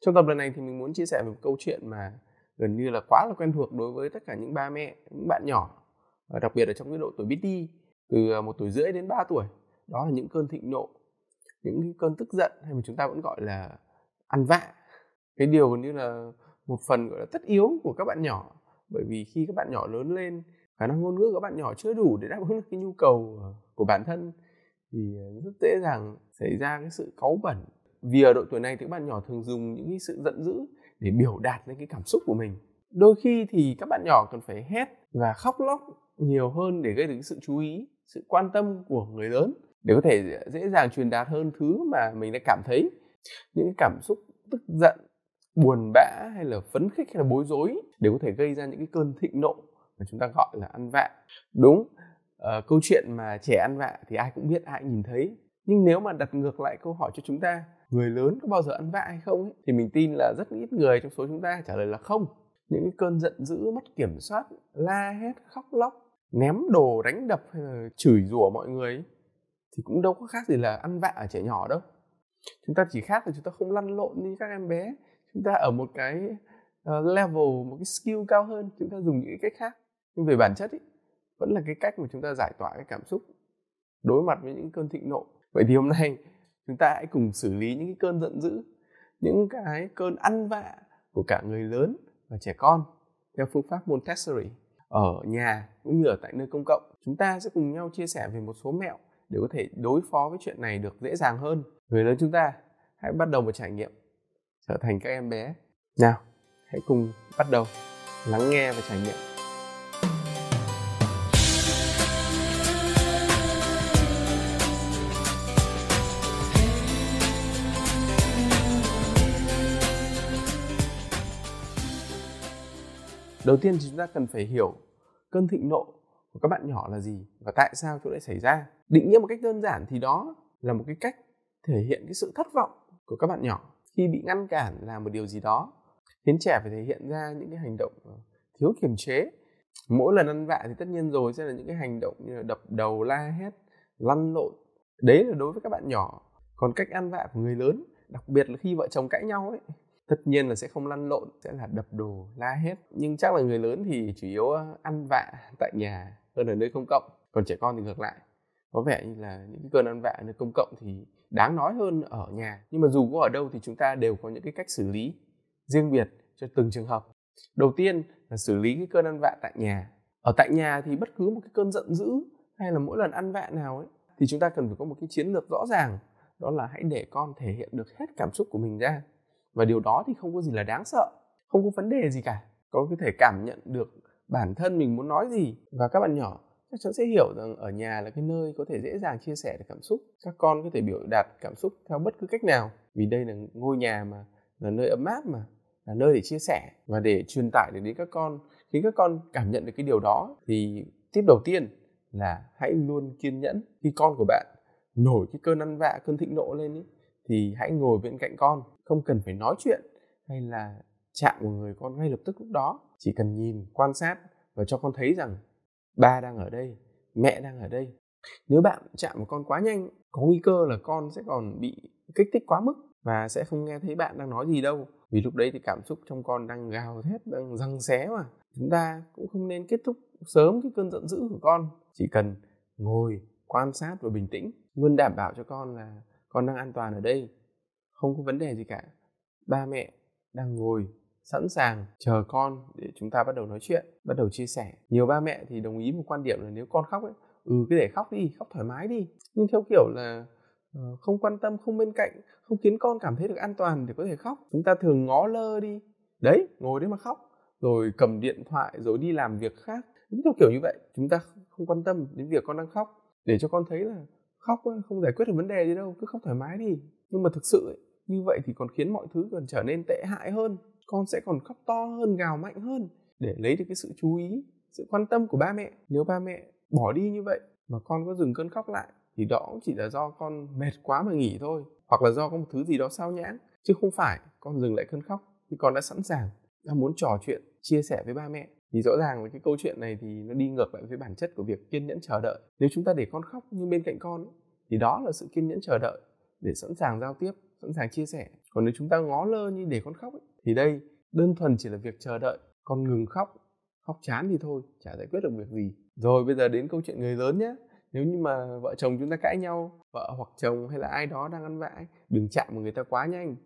Trong tập lần này thì mình muốn chia sẻ một câu chuyện mà gần như là quá là quen thuộc đối với tất cả những ba mẹ, những bạn nhỏ, đặc biệt là trong cái độ tuổi biết đi, từ à, một tuổi rưỡi đến 3 tuổi. Đó là những cơn thịnh nộ, những cơn tức giận hay mà chúng ta vẫn gọi là ăn vạ. Cái điều gần như là một phần gọi là tất yếu của các bạn nhỏ bởi vì khi các bạn nhỏ lớn lên khả năng ngôn ngữ của các bạn nhỏ chưa đủ để đáp ứng được cái nhu cầu à, của bản thân thì à, rất dễ dàng xảy ra cái sự cáu bẩn vì ở độ tuổi này thì các bạn nhỏ thường dùng những cái sự giận dữ để biểu đạt lên cái cảm xúc của mình. Đôi khi thì các bạn nhỏ cần phải hét và khóc lóc nhiều hơn để gây được sự chú ý sự quan tâm của người lớn để có thể dễ dàng truyền đạt hơn thứ mà mình đã cảm thấy. Những cái cảm xúc tức giận buồn bã hay là phấn khích hay là bối rối để có thể gây ra những cái cơn thịnh nộ mà chúng ta gọi là ăn vạ. Đúng à, câu chuyện mà trẻ ăn vạ thì ai cũng biết ai nhìn thấy. Nhưng nếu mà đặt ngược lại câu hỏi cho chúng ta người lớn có bao giờ ăn vạ hay không ấy, thì mình tin là rất ít người trong số chúng ta trả lời là không. Những cái cơn giận dữ mất kiểm soát la hét khóc lóc ném đồ đánh đập hay là chửi rủa mọi người ấy, thì cũng đâu có khác gì là ăn vạ ở trẻ nhỏ đâu. Chúng ta chỉ khác là chúng ta không lăn lộn như các em bé. Chúng ta ở một cái ờ, level một cái skill cao hơn chúng ta dùng những cái cách khác. Nhưng về bản chất ý, vẫn là cái cách mà chúng ta giải tỏa cái cảm xúc đối mặt với những cơn thịnh nộ. Vậy thì hôm nay chúng ta hãy cùng xử lý những cái cơn giận dữ, những cái cơn ăn vạ của cả người lớn và trẻ con theo phương pháp Montessori. Ở nhà cũng như ở tại nơi công cộng, chúng ta sẽ cùng nhau chia sẻ về một số mẹo để có thể đối phó với chuyện này được dễ dàng hơn. Người lớn chúng ta hãy bắt đầu một trải nghiệm, trở thành các em bé. Nào, hãy cùng bắt đầu lắng nghe và trải nghiệm. Đầu tiên thì chúng ta cần phải hiểu cơn thịnh nộ của các bạn nhỏ là gì và tại sao chỗ lại xảy ra. Định nghĩa một cách đơn giản thì đó là một cái cách thể hiện cái sự thất vọng của các bạn nhỏ khi bị ngăn cản làm một điều gì đó, khiến trẻ phải thể hiện ra những cái hành động ờ, thiếu kiềm chế. Mỗi lần ăn vạ thì tất nhiên rồi, sẽ là những cái hành động như là đập đầu, la hét, lăn lộn. Đấy là đối với các bạn nhỏ. Còn cách ăn vạ của người lớn, đặc biệt là khi vợ chồng cãi nhau ấy tất nhiên là sẽ không lăn lộn, sẽ là đập đồ la hết nhưng chắc là người lớn thì chủ yếu ăn vạ tại nhà hơn ở nơi công cộng. Còn trẻ con thì ngược lại. Có vẻ như là những cái cơn ăn vạ ở nơi công cộng thì đáng nói hơn ở nhà. Nhưng mà dù có ở đâu thì chúng ta đều có những cái cách xử lý riêng biệt cho từng trường hợp. Đầu tiên là xử lý cái cơn ăn vạ tại nhà. Ở tại nhà thì bất cứ một cái cơn giận dữ hay là mỗi lần ăn vạ nào ấy, thì chúng ta cần phải có một cái chiến lược rõ ràng. Đó là hãy để con thể hiện được hết cảm xúc của mình ra và điều đó thì không có gì là đáng sợ không có vấn đề gì cả. Có thể cảm nhận được bản thân mình muốn nói gì. Và các bạn nhỏ chắc chắn sẽ hiểu rằng ở nhà là cái nơi có thể dễ dàng chia sẻ được cảm xúc. Các con có thể biểu đạt cảm xúc theo bất cứ cách nào. Vì đây là ngôi nhà mà là nơi ấm áp mà là nơi để chia sẻ và để truyền tải được đến các con. Khi các con cảm nhận được cái điều đó thì tiếp đầu tiên là hãy luôn kiên nhẫn. Khi con của bạn nổi cái cơn ăn vạ cơn thịnh nộ lên ý, thì hãy ngồi bên cạnh con, không cần phải nói chuyện hay là chạm vào người con ngay lập tức lúc đó. Chỉ cần nhìn, quan sát và cho con thấy rằng ba đang ở đây, mẹ đang ở đây. Nếu bạn chạm vào con quá nhanh, có nguy cơ là con sẽ còn bị kích thích quá mức và sẽ không nghe thấy bạn đang nói gì đâu. Vì lúc đấy thì cảm xúc trong con đang gào thét, đang răng xé mà. Chúng ta cũng không nên kết thúc sớm cái cơn giận dữ của con. Chỉ cần ngồi, quan sát và bình tĩnh, luôn đảm bảo cho con là con đang an toàn ở đây. Không có vấn đề gì cả. Ba mẹ đang ngồi sẵn sàng chờ con để chúng ta bắt đầu nói chuyện bắt đầu chia sẻ. Nhiều ba mẹ thì đồng ý một quan điểm là nếu con khóc ấy ừ cứ để khóc đi khóc thoải mái đi. Nhưng theo kiểu là uh, không quan tâm không bên cạnh không khiến con cảm thấy được an toàn để có thể khóc chúng ta thường ngó lơ đi. Đấy ngồi đấy mà khóc rồi cầm điện thoại rồi đi làm việc khác. Đúng theo kiểu như vậy chúng ta không quan tâm đến việc con đang khóc. Để cho con thấy là khóc không giải quyết được vấn đề gì đâu cứ khóc thoải mái đi. Nhưng mà thực sự ấy, như vậy thì còn khiến mọi thứ còn trở nên tệ hại hơn con sẽ còn khóc to hơn gào mạnh hơn. Để lấy được cái sự chú ý sự quan tâm của ba mẹ nếu ba mẹ bỏ đi như vậy mà con có dừng cơn khóc lại thì đó cũng chỉ là do con mệt quá mà nghỉ thôi hoặc là do có một thứ gì đó sao nhãng. Chứ không phải con dừng lại cơn khóc thì con đã sẵn sàng đã muốn trò chuyện chia sẻ với ba mẹ thì rõ ràng với cái câu chuyện này thì nó đi ngược lại với bản chất của việc kiên nhẫn chờ đợi. Nếu chúng ta để con khóc nhưng bên cạnh con thì đó là sự kiên nhẫn chờ đợi để sẵn sàng giao tiếp sẵn sàng chia sẻ. Còn nếu chúng ta ngó lơ như để con khóc ấy, thì đây đơn thuần chỉ là việc chờ đợi. Con ngừng khóc khóc chán thì thôi chả giải quyết được việc gì. Rồi bây giờ đến câu chuyện người lớn nhé nếu như mà vợ chồng chúng ta cãi nhau vợ hoặc chồng hay là ai đó đang ăn vạ đừng chạm vào người ta quá nhanh.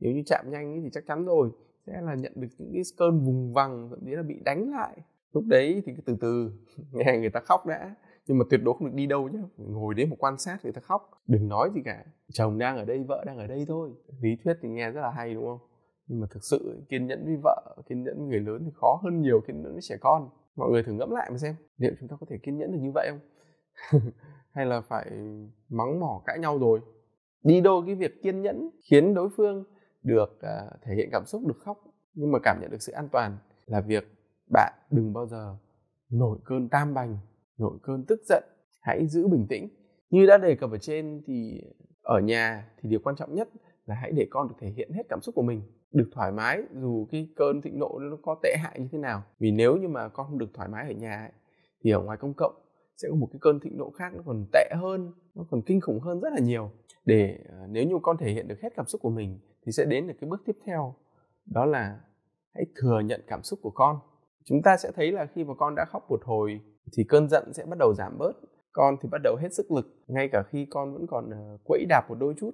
Nếu như chạm nhanh thì chắc chắn rồi sẽ là nhận được những cái cơn vùng vằng, thậm chí là bị đánh lại. Lúc đấy thì từ từ, nghe người ta khóc đã. Nhưng mà tuyệt đối không được đi đâu nhé ngồi đấy mà quan sát người ta khóc. Đừng nói gì cả, chồng đang ở đây, vợ đang ở đây thôi. Lý thuyết thì nghe rất là hay, đúng không? Nhưng mà thực sự kiên nhẫn với vợ, kiên nhẫn với người lớn thì khó hơn nhiều, kiên nhẫn với trẻ con. Mọi người thử ngẫm lại mà xem, liệu chúng ta có thể kiên nhẫn được như vậy không? Hay là phải mắng mỏ cãi nhau rồi? Đi đôi cái việc kiên nhẫn khiến đối phương được uh, thể hiện cảm xúc được khóc nhưng mà cảm nhận được sự an toàn là việc bạn đừng bao giờ nổi cơn tam bành nổi cơn tức giận. Hãy giữ bình tĩnh. Như đã đề cập ở trên thì ở nhà thì điều quan trọng nhất là hãy để con được thể hiện hết cảm xúc của mình được thoải mái dù cái cơn thịnh nộ nó có tệ hại như thế nào. Vì nếu như mà con không được thoải mái ở nhà ấy, thì ở ngoài công cộng sẽ có một cái cơn thịnh nộ khác, nó còn tệ hơn, nó còn kinh khủng hơn rất là nhiều. Để ờ, nếu như con thể hiện được hết cảm xúc của mình thì sẽ đến được cái bước tiếp theo, đó là hãy thừa nhận cảm xúc của con. Chúng ta sẽ thấy là khi mà con đã khóc một hồi thì cơn giận sẽ bắt đầu giảm bớt, con thì bắt đầu hết sức lực, ngay cả khi con vẫn còn ờ, quẫy đạp một đôi chút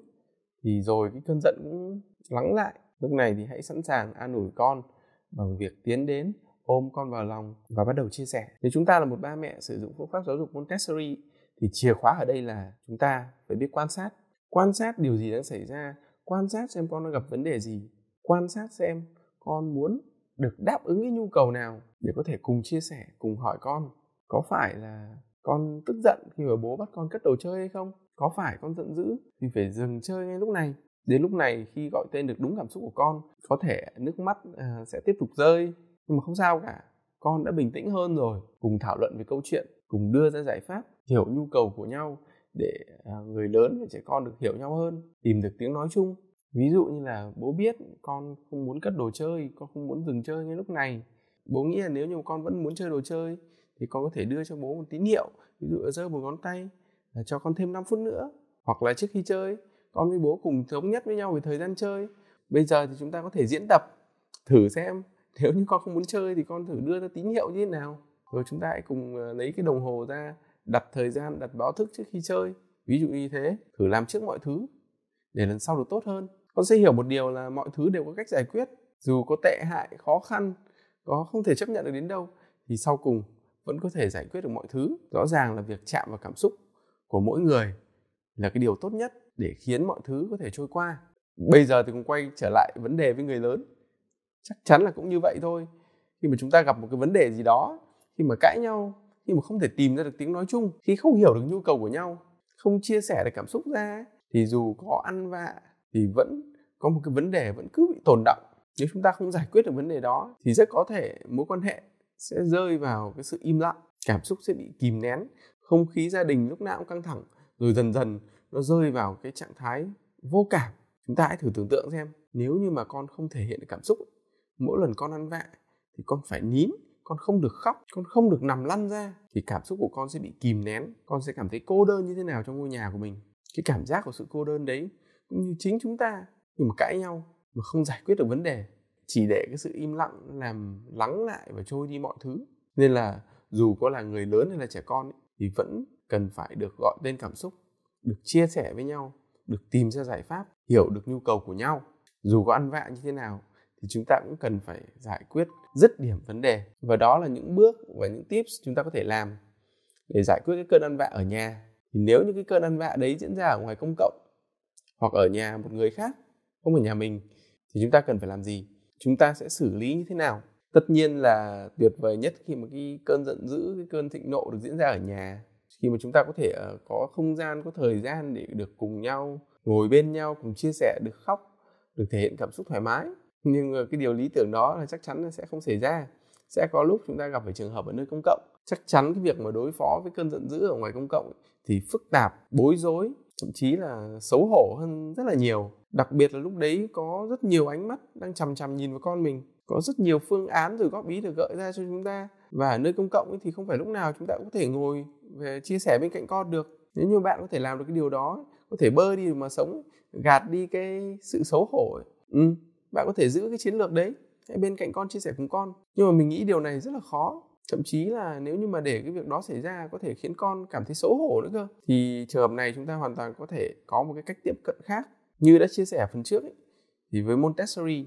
thì rồi cái cơn giận cũng lắng lại. Lúc này thì hãy sẵn sàng an ủi con bằng việc tiến đến ôm con vào lòng và bắt đầu chia sẻ. Nếu chúng ta là một ba mẹ sử dụng phương pháp giáo dục Montessori thì chìa khóa ở đây là chúng ta phải biết quan sát. Quan sát điều gì đang xảy ra quan sát xem con đang gặp vấn đề gì quan sát xem con muốn được đáp ứng cái nhu cầu nào để có thể cùng chia sẻ cùng hỏi con. Có phải là con tức giận khi mà bố bắt con cất đồ chơi hay không? Có phải con giận dữ thì phải dừng chơi ngay lúc này? Đến lúc này khi gọi tên được đúng cảm xúc của con có thể nước mắt uh, sẽ tiếp tục rơi nhưng mà không sao cả, con đã bình tĩnh hơn rồi, cùng thảo luận về câu chuyện, cùng đưa ra giải pháp, hiểu nhu cầu của nhau để à, người lớn và trẻ con được hiểu nhau hơn, tìm được tiếng nói chung. Ví dụ như là bố biết con không muốn cất đồ chơi, con không muốn dừng chơi ngay lúc này. Bố nghĩ là nếu như con vẫn muốn chơi đồ chơi thì con có thể đưa cho bố một tín hiệu, ví dụ là giơ một ngón tay là cho con thêm 5 phút nữa. Hoặc là trước khi chơi, con với bố cùng thống nhất với nhau về thời gian chơi. Bây giờ thì chúng ta có thể diễn tập, thử xem nếu như con không muốn chơi thì con thử đưa ra tín hiệu như thế nào? Rồi chúng ta hãy cùng ờ, lấy cái đồng hồ ra, đặt thời gian, đặt báo thức trước khi chơi. Ví dụ như thế, thử làm trước mọi thứ, để lần sau được tốt hơn. Con sẽ hiểu một điều là mọi thứ đều có cách giải quyết. Dù có tệ hại, khó khăn, có không thể chấp nhận được đến đâu, thì sau cùng vẫn có thể giải quyết được mọi thứ. Rõ ràng là việc chạm vào cảm xúc của mỗi người là cái điều tốt nhất để khiến mọi thứ có thể trôi qua. Bây giờ thì cũng quay trở lại vấn đề với người lớn chắc chắn là cũng như vậy thôi. Khi mà chúng ta gặp một cái vấn đề gì đó, khi mà cãi nhau, khi mà không thể tìm ra được tiếng nói chung, khi không hiểu được nhu cầu của nhau, không chia sẻ được cảm xúc ra thì dù có ăn vạ thì vẫn có một cái vấn đề vẫn cứ bị tồn động nếu chúng ta không giải quyết được vấn đề đó thì rất có thể mối quan hệ sẽ rơi vào cái sự im lặng, cảm xúc sẽ bị kìm nén, không khí gia đình lúc nào cũng căng thẳng, rồi dần dần nó rơi vào cái trạng thái vô cảm. Chúng ta hãy thử tưởng tượng xem, nếu như mà con không thể hiện được cảm xúc mỗi lần con ăn vạ thì con phải nín con không được khóc con không được nằm lăn ra. Thì cảm xúc của con sẽ bị kìm nén con sẽ cảm thấy cô đơn như thế nào trong ngôi nhà của mình. Cái cảm giác của sự cô đơn đấy cũng như chính chúng ta khi mà cãi nhau mà không giải quyết được vấn đề. Chỉ để cái sự im lặng làm lắng lại và trôi đi mọi thứ. Nên là dù có là người lớn hay là trẻ con ấy, thì vẫn cần phải được gọi tên cảm xúc được chia sẻ với nhau được tìm ra giải pháp hiểu được nhu cầu của nhau. Dù có ăn vạ như thế nào thì chúng ta cũng cần phải giải quyết dứt điểm vấn đề. Và đó là những bước và những tips chúng ta có thể làm để giải quyết cái cơn ăn vạ ở nhà. Thì nếu như cái cơn ăn vạ đấy diễn ra ở ngoài công cộng hoặc ở nhà một người khác, không ở nhà mình, thì chúng ta cần phải làm gì? Chúng ta sẽ xử lý như thế nào? Tất nhiên là tuyệt vời nhất khi mà cái cơn giận dữ, cái cơn thịnh nộ được diễn ra ở nhà. Khi mà chúng ta có thể ờ, có không gian, có thời gian để được cùng nhau, ngồi bên nhau, cùng chia sẻ, được khóc, được thể hiện cảm xúc thoải mái nhưng cái điều lý tưởng đó là chắc chắn là sẽ không xảy ra. Sẽ có lúc chúng ta gặp phải trường hợp ở nơi công cộng. Chắc chắn cái việc mà đối phó với cơn giận dữ ở ngoài công cộng thì phức tạp bối rối thậm chí là xấu hổ hơn rất là nhiều. Đặc biệt là lúc đấy có rất nhiều ánh mắt đang chằm chằm nhìn vào con mình. Có rất nhiều phương án rồi góp ý được gợi ra cho chúng ta. Và ở nơi công cộng ấy thì không phải lúc nào chúng ta cũng có thể ngồi về chia sẻ bên cạnh con được. Nếu như bạn có thể làm được cái điều đó có thể bơi đi mà sống gạt đi cái sự xấu hổ ấy. Ừ, bạn có thể giữ cái chiến lược đấy hãy bên cạnh con chia sẻ cùng con. Nhưng mà mình nghĩ điều này rất là khó. Thậm chí là nếu như mà để cái việc đó xảy ra có thể khiến con cảm thấy xấu hổ nữa cơ. Thì trường hợp này chúng ta hoàn toàn có thể có một cái cách tiếp cận khác. Như đã chia sẻ phần trước ấy, thì với Montessori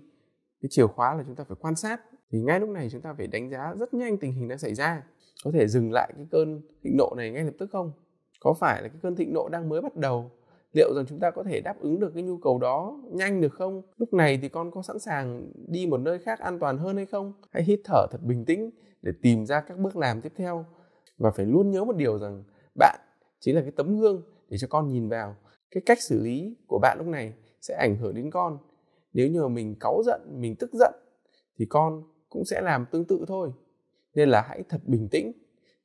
cái chìa khóa là chúng ta phải quan sát. Thì ngay lúc này chúng ta phải đánh giá rất nhanh tình hình đang xảy ra. Có thể dừng lại cái cơn thịnh nộ này ngay lập tức không? Có phải là cái cơn thịnh nộ đang mới bắt đầu? Liệu rằng chúng ta có thể đáp ứng được cái nhu cầu đó nhanh được không? Lúc này thì con có sẵn sàng đi một nơi khác an toàn hơn hay không? Hãy hít thở thật bình tĩnh để tìm ra các bước làm tiếp theo. Và phải luôn nhớ một điều rằng bạn chính là cái tấm gương để cho con nhìn vào. Cái cách xử lý của bạn lúc này sẽ ảnh hưởng đến con. Nếu như mà mình cáu giận, mình tức giận thì con cũng sẽ làm tương tự thôi. Nên là hãy thật bình tĩnh,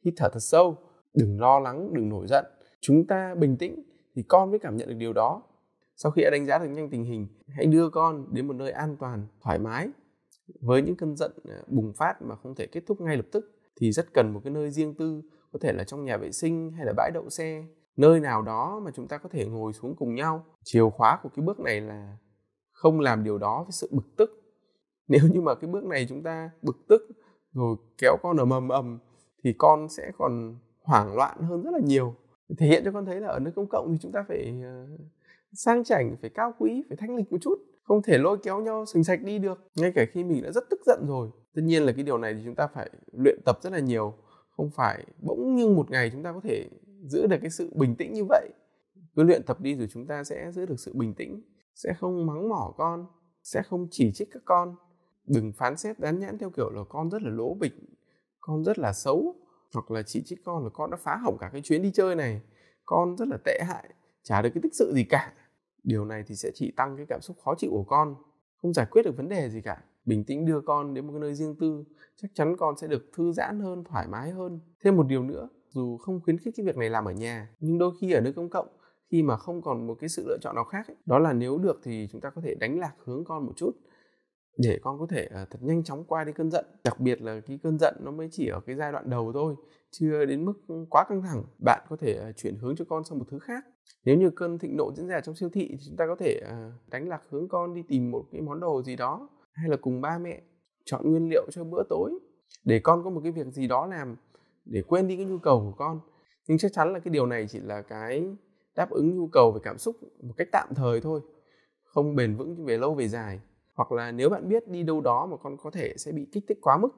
hít thở thật sâu, đừng lo lắng, đừng nổi giận. Chúng ta bình tĩnh thì con mới cảm nhận được điều đó. Sau khi đã đánh giá được nhanh tình hình, hãy đưa con đến một nơi an toàn, thoải mái. Với những cơn giận à, bùng phát mà không thể kết thúc ngay lập tức, thì rất cần một cái nơi riêng tư, có thể là trong nhà vệ sinh hay là bãi đậu xe. Nơi nào đó mà chúng ta có thể ngồi xuống cùng nhau. Chìa khóa của cái bước này là không làm điều đó với sự bực tức. Nếu như mà cái bước này chúng ta bực tức, rồi kéo con ở mầm ầm, thì con sẽ còn hoảng loạn hơn rất là nhiều thể hiện cho con thấy là ở nơi công cộng thì chúng ta phải ờ, sang chảnh, phải cao quý, phải thanh lịch một chút, không thể lôi kéo nhau sừng sạch đi được. Ngay cả khi mình đã rất tức giận rồi, tất nhiên là cái điều này thì chúng ta phải luyện tập rất là nhiều, không phải bỗng như một ngày chúng ta có thể giữ được cái sự bình tĩnh như vậy. Cứ luyện tập đi rồi chúng ta sẽ giữ được sự bình tĩnh, sẽ không mắng mỏ con, sẽ không chỉ trích các con. Đừng phán xét đán nhãn theo kiểu là con rất là lỗ bịch, con rất là xấu hoặc là chị trích con là con đã phá hỏng cả cái chuyến đi chơi này. Con rất là tệ hại chả được cái tích sự gì cả. Điều này thì sẽ chỉ tăng cái cảm xúc khó chịu của con không giải quyết được vấn đề gì cả. Bình tĩnh đưa con đến một cái nơi riêng tư chắc chắn con sẽ được thư giãn hơn thoải mái hơn. Thêm một điều nữa dù không khuyến khích cái việc này làm ở nhà nhưng đôi khi ở nơi công cộng khi mà không còn một cái sự lựa chọn nào khác ấy, đó là nếu được thì chúng ta có thể đánh lạc hướng con một chút để con có thể uh, thật nhanh chóng qua đi cơn giận. Đặc biệt là cái cơn giận nó mới chỉ ở cái giai đoạn đầu thôi chưa đến mức quá căng thẳng. Bạn có thể uh, chuyển hướng cho con sang một thứ khác. Nếu như cơn thịnh nộ diễn ra trong siêu thị thì chúng ta có thể uh, đánh lạc hướng con đi tìm một cái món đồ gì đó hay là cùng ba mẹ chọn nguyên liệu cho bữa tối. Để con có một cái việc gì đó làm để quên đi cái nhu cầu của con. Nhưng chắc chắn là cái điều này chỉ là cái đáp ứng nhu cầu về cảm xúc một cách tạm thời thôi không bền vững về lâu về dài hoặc là nếu bạn biết đi đâu đó mà con có thể sẽ bị kích thích quá mức,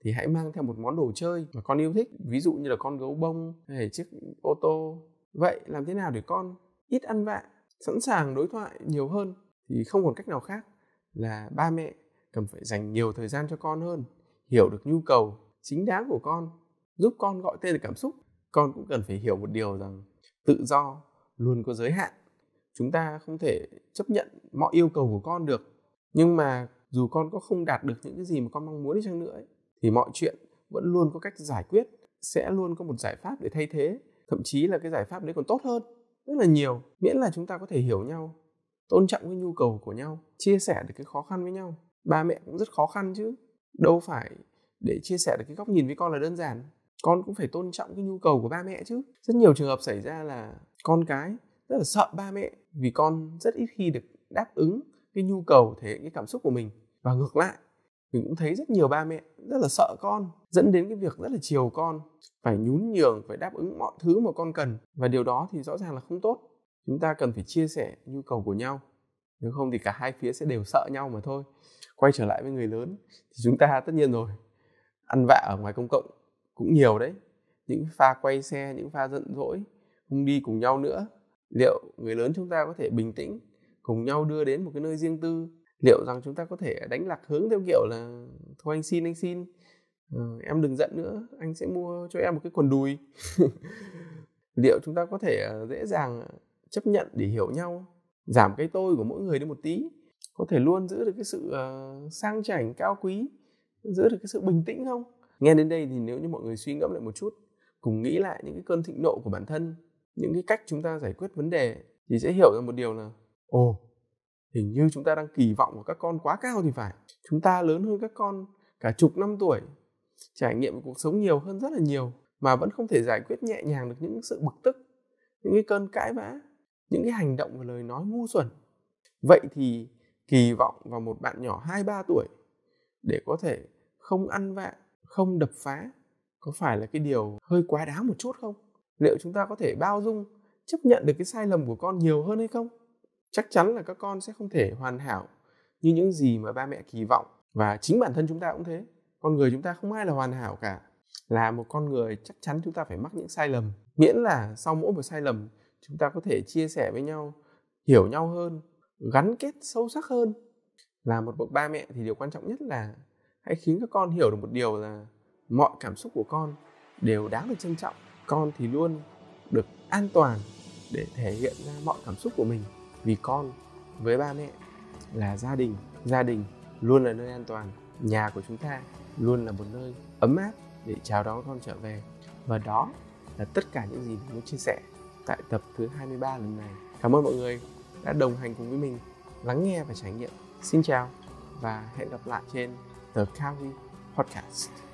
thì hãy mang theo một món đồ chơi mà con yêu thích. Ví dụ như là con gấu bông hay chiếc ô tô. Vậy làm thế nào để con ít ăn vạ, sẵn sàng đối thoại nhiều hơn? Thì không còn cách nào khác là ba mẹ cần phải dành nhiều thời gian cho con hơn, hiểu được nhu cầu chính đáng của con, giúp con gọi tên được cảm xúc. Con cũng cần phải hiểu một điều rằng tự do luôn có giới hạn. Chúng ta không thể chấp nhận mọi yêu cầu của con được nhưng mà dù con có không đạt được những cái gì mà con mong muốn đi chăng nữa ấy, thì mọi chuyện vẫn luôn có cách giải quyết sẽ luôn có một giải pháp để thay thế. Thậm chí là cái giải pháp đấy còn tốt hơn rất là nhiều. Miễn là chúng ta có thể hiểu nhau tôn trọng cái nhu cầu của nhau chia sẻ được cái khó khăn với nhau. Ba mẹ cũng rất khó khăn chứ. Đâu phải để chia sẻ được cái góc nhìn với con là đơn giản. Con cũng phải tôn trọng cái nhu cầu của ba mẹ chứ. Rất nhiều trường hợp xảy ra là con cái rất là sợ ba mẹ vì con rất ít khi được đáp ứng cái nhu cầu thể hiện cái cảm xúc của mình. Và ngược lại, mình cũng thấy rất nhiều ba mẹ rất là sợ con, dẫn đến cái việc rất là chiều con, phải nhún nhường, phải đáp ứng mọi thứ mà con cần. Và điều đó thì rõ ràng là không tốt. Chúng ta cần phải chia sẻ nhu cầu của nhau. Nếu không thì cả hai phía sẽ đều sợ nhau mà thôi. Quay trở lại với người lớn thì chúng ta tất nhiên rồi, ăn vạ ở ngoài công cộng cũng nhiều đấy. Những pha quay xe, những pha giận dỗi, không đi cùng nhau nữa. Liệu người lớn chúng ta có thể bình tĩnh cùng nhau đưa đến một cái nơi riêng tư. Liệu rằng chúng ta có thể đánh lạc hướng theo kiểu là thôi anh xin anh xin. Ừ, em đừng giận nữa anh sẽ mua cho em một cái quần đùi. Liệu chúng ta có thể ờ, dễ dàng ờ, chấp nhận để hiểu nhau giảm cái tôi của mỗi người đi một tí? Có thể luôn giữ được cái sự uh, sang chảnh cao quý giữ được cái sự bình tĩnh không? Nghe đến đây thì nếu như mọi người suy ngẫm lại một chút cùng nghĩ lại những cái cơn thịnh nộ của bản thân những cái cách chúng ta giải quyết vấn đề thì sẽ hiểu ra một điều là ồ hình như chúng ta đang kỳ vọng của các con quá cao thì phải chúng ta lớn hơn các con cả chục năm tuổi trải nghiệm cuộc sống nhiều hơn rất là nhiều mà vẫn không thể giải quyết nhẹ nhàng được những sự bực tức những cái cơn cãi vã những cái hành động và lời nói ngu xuẩn vậy thì kỳ vọng vào một bạn nhỏ 2-3 tuổi để có thể không ăn vạ, không đập phá có phải là cái điều hơi quá đáng một chút không? Liệu chúng ta có thể bao dung, chấp nhận được cái sai lầm của con nhiều hơn hay không? Chắc chắn là các con sẽ không thể hoàn hảo như những gì mà ba mẹ kỳ vọng và chính bản thân chúng ta cũng thế. Con người chúng ta không ai là hoàn hảo cả. Là một con người chắc chắn chúng ta phải mắc những sai lầm. Miễn là sau mỗi một sai lầm chúng ta có thể chia sẻ với nhau, hiểu nhau hơn, gắn kết sâu sắc hơn. Là một bậc ba mẹ thì điều quan trọng nhất là hãy khiến các con hiểu được một điều là mọi cảm xúc của con đều đáng được trân trọng con thì luôn được an toàn để thể hiện ra mọi cảm xúc của mình vì con với ba mẹ là gia đình. Gia đình luôn là nơi an toàn. Nhà của chúng ta luôn là một nơi ấm áp để chào đón con trở về. Và đó là tất cả những gì mình muốn chia sẻ tại tập thứ 23 lần này. Cảm ơn mọi người đã đồng hành cùng với mình, lắng nghe và trải nghiệm. Xin chào và hẹn gặp lại trên The Kawi Podcast.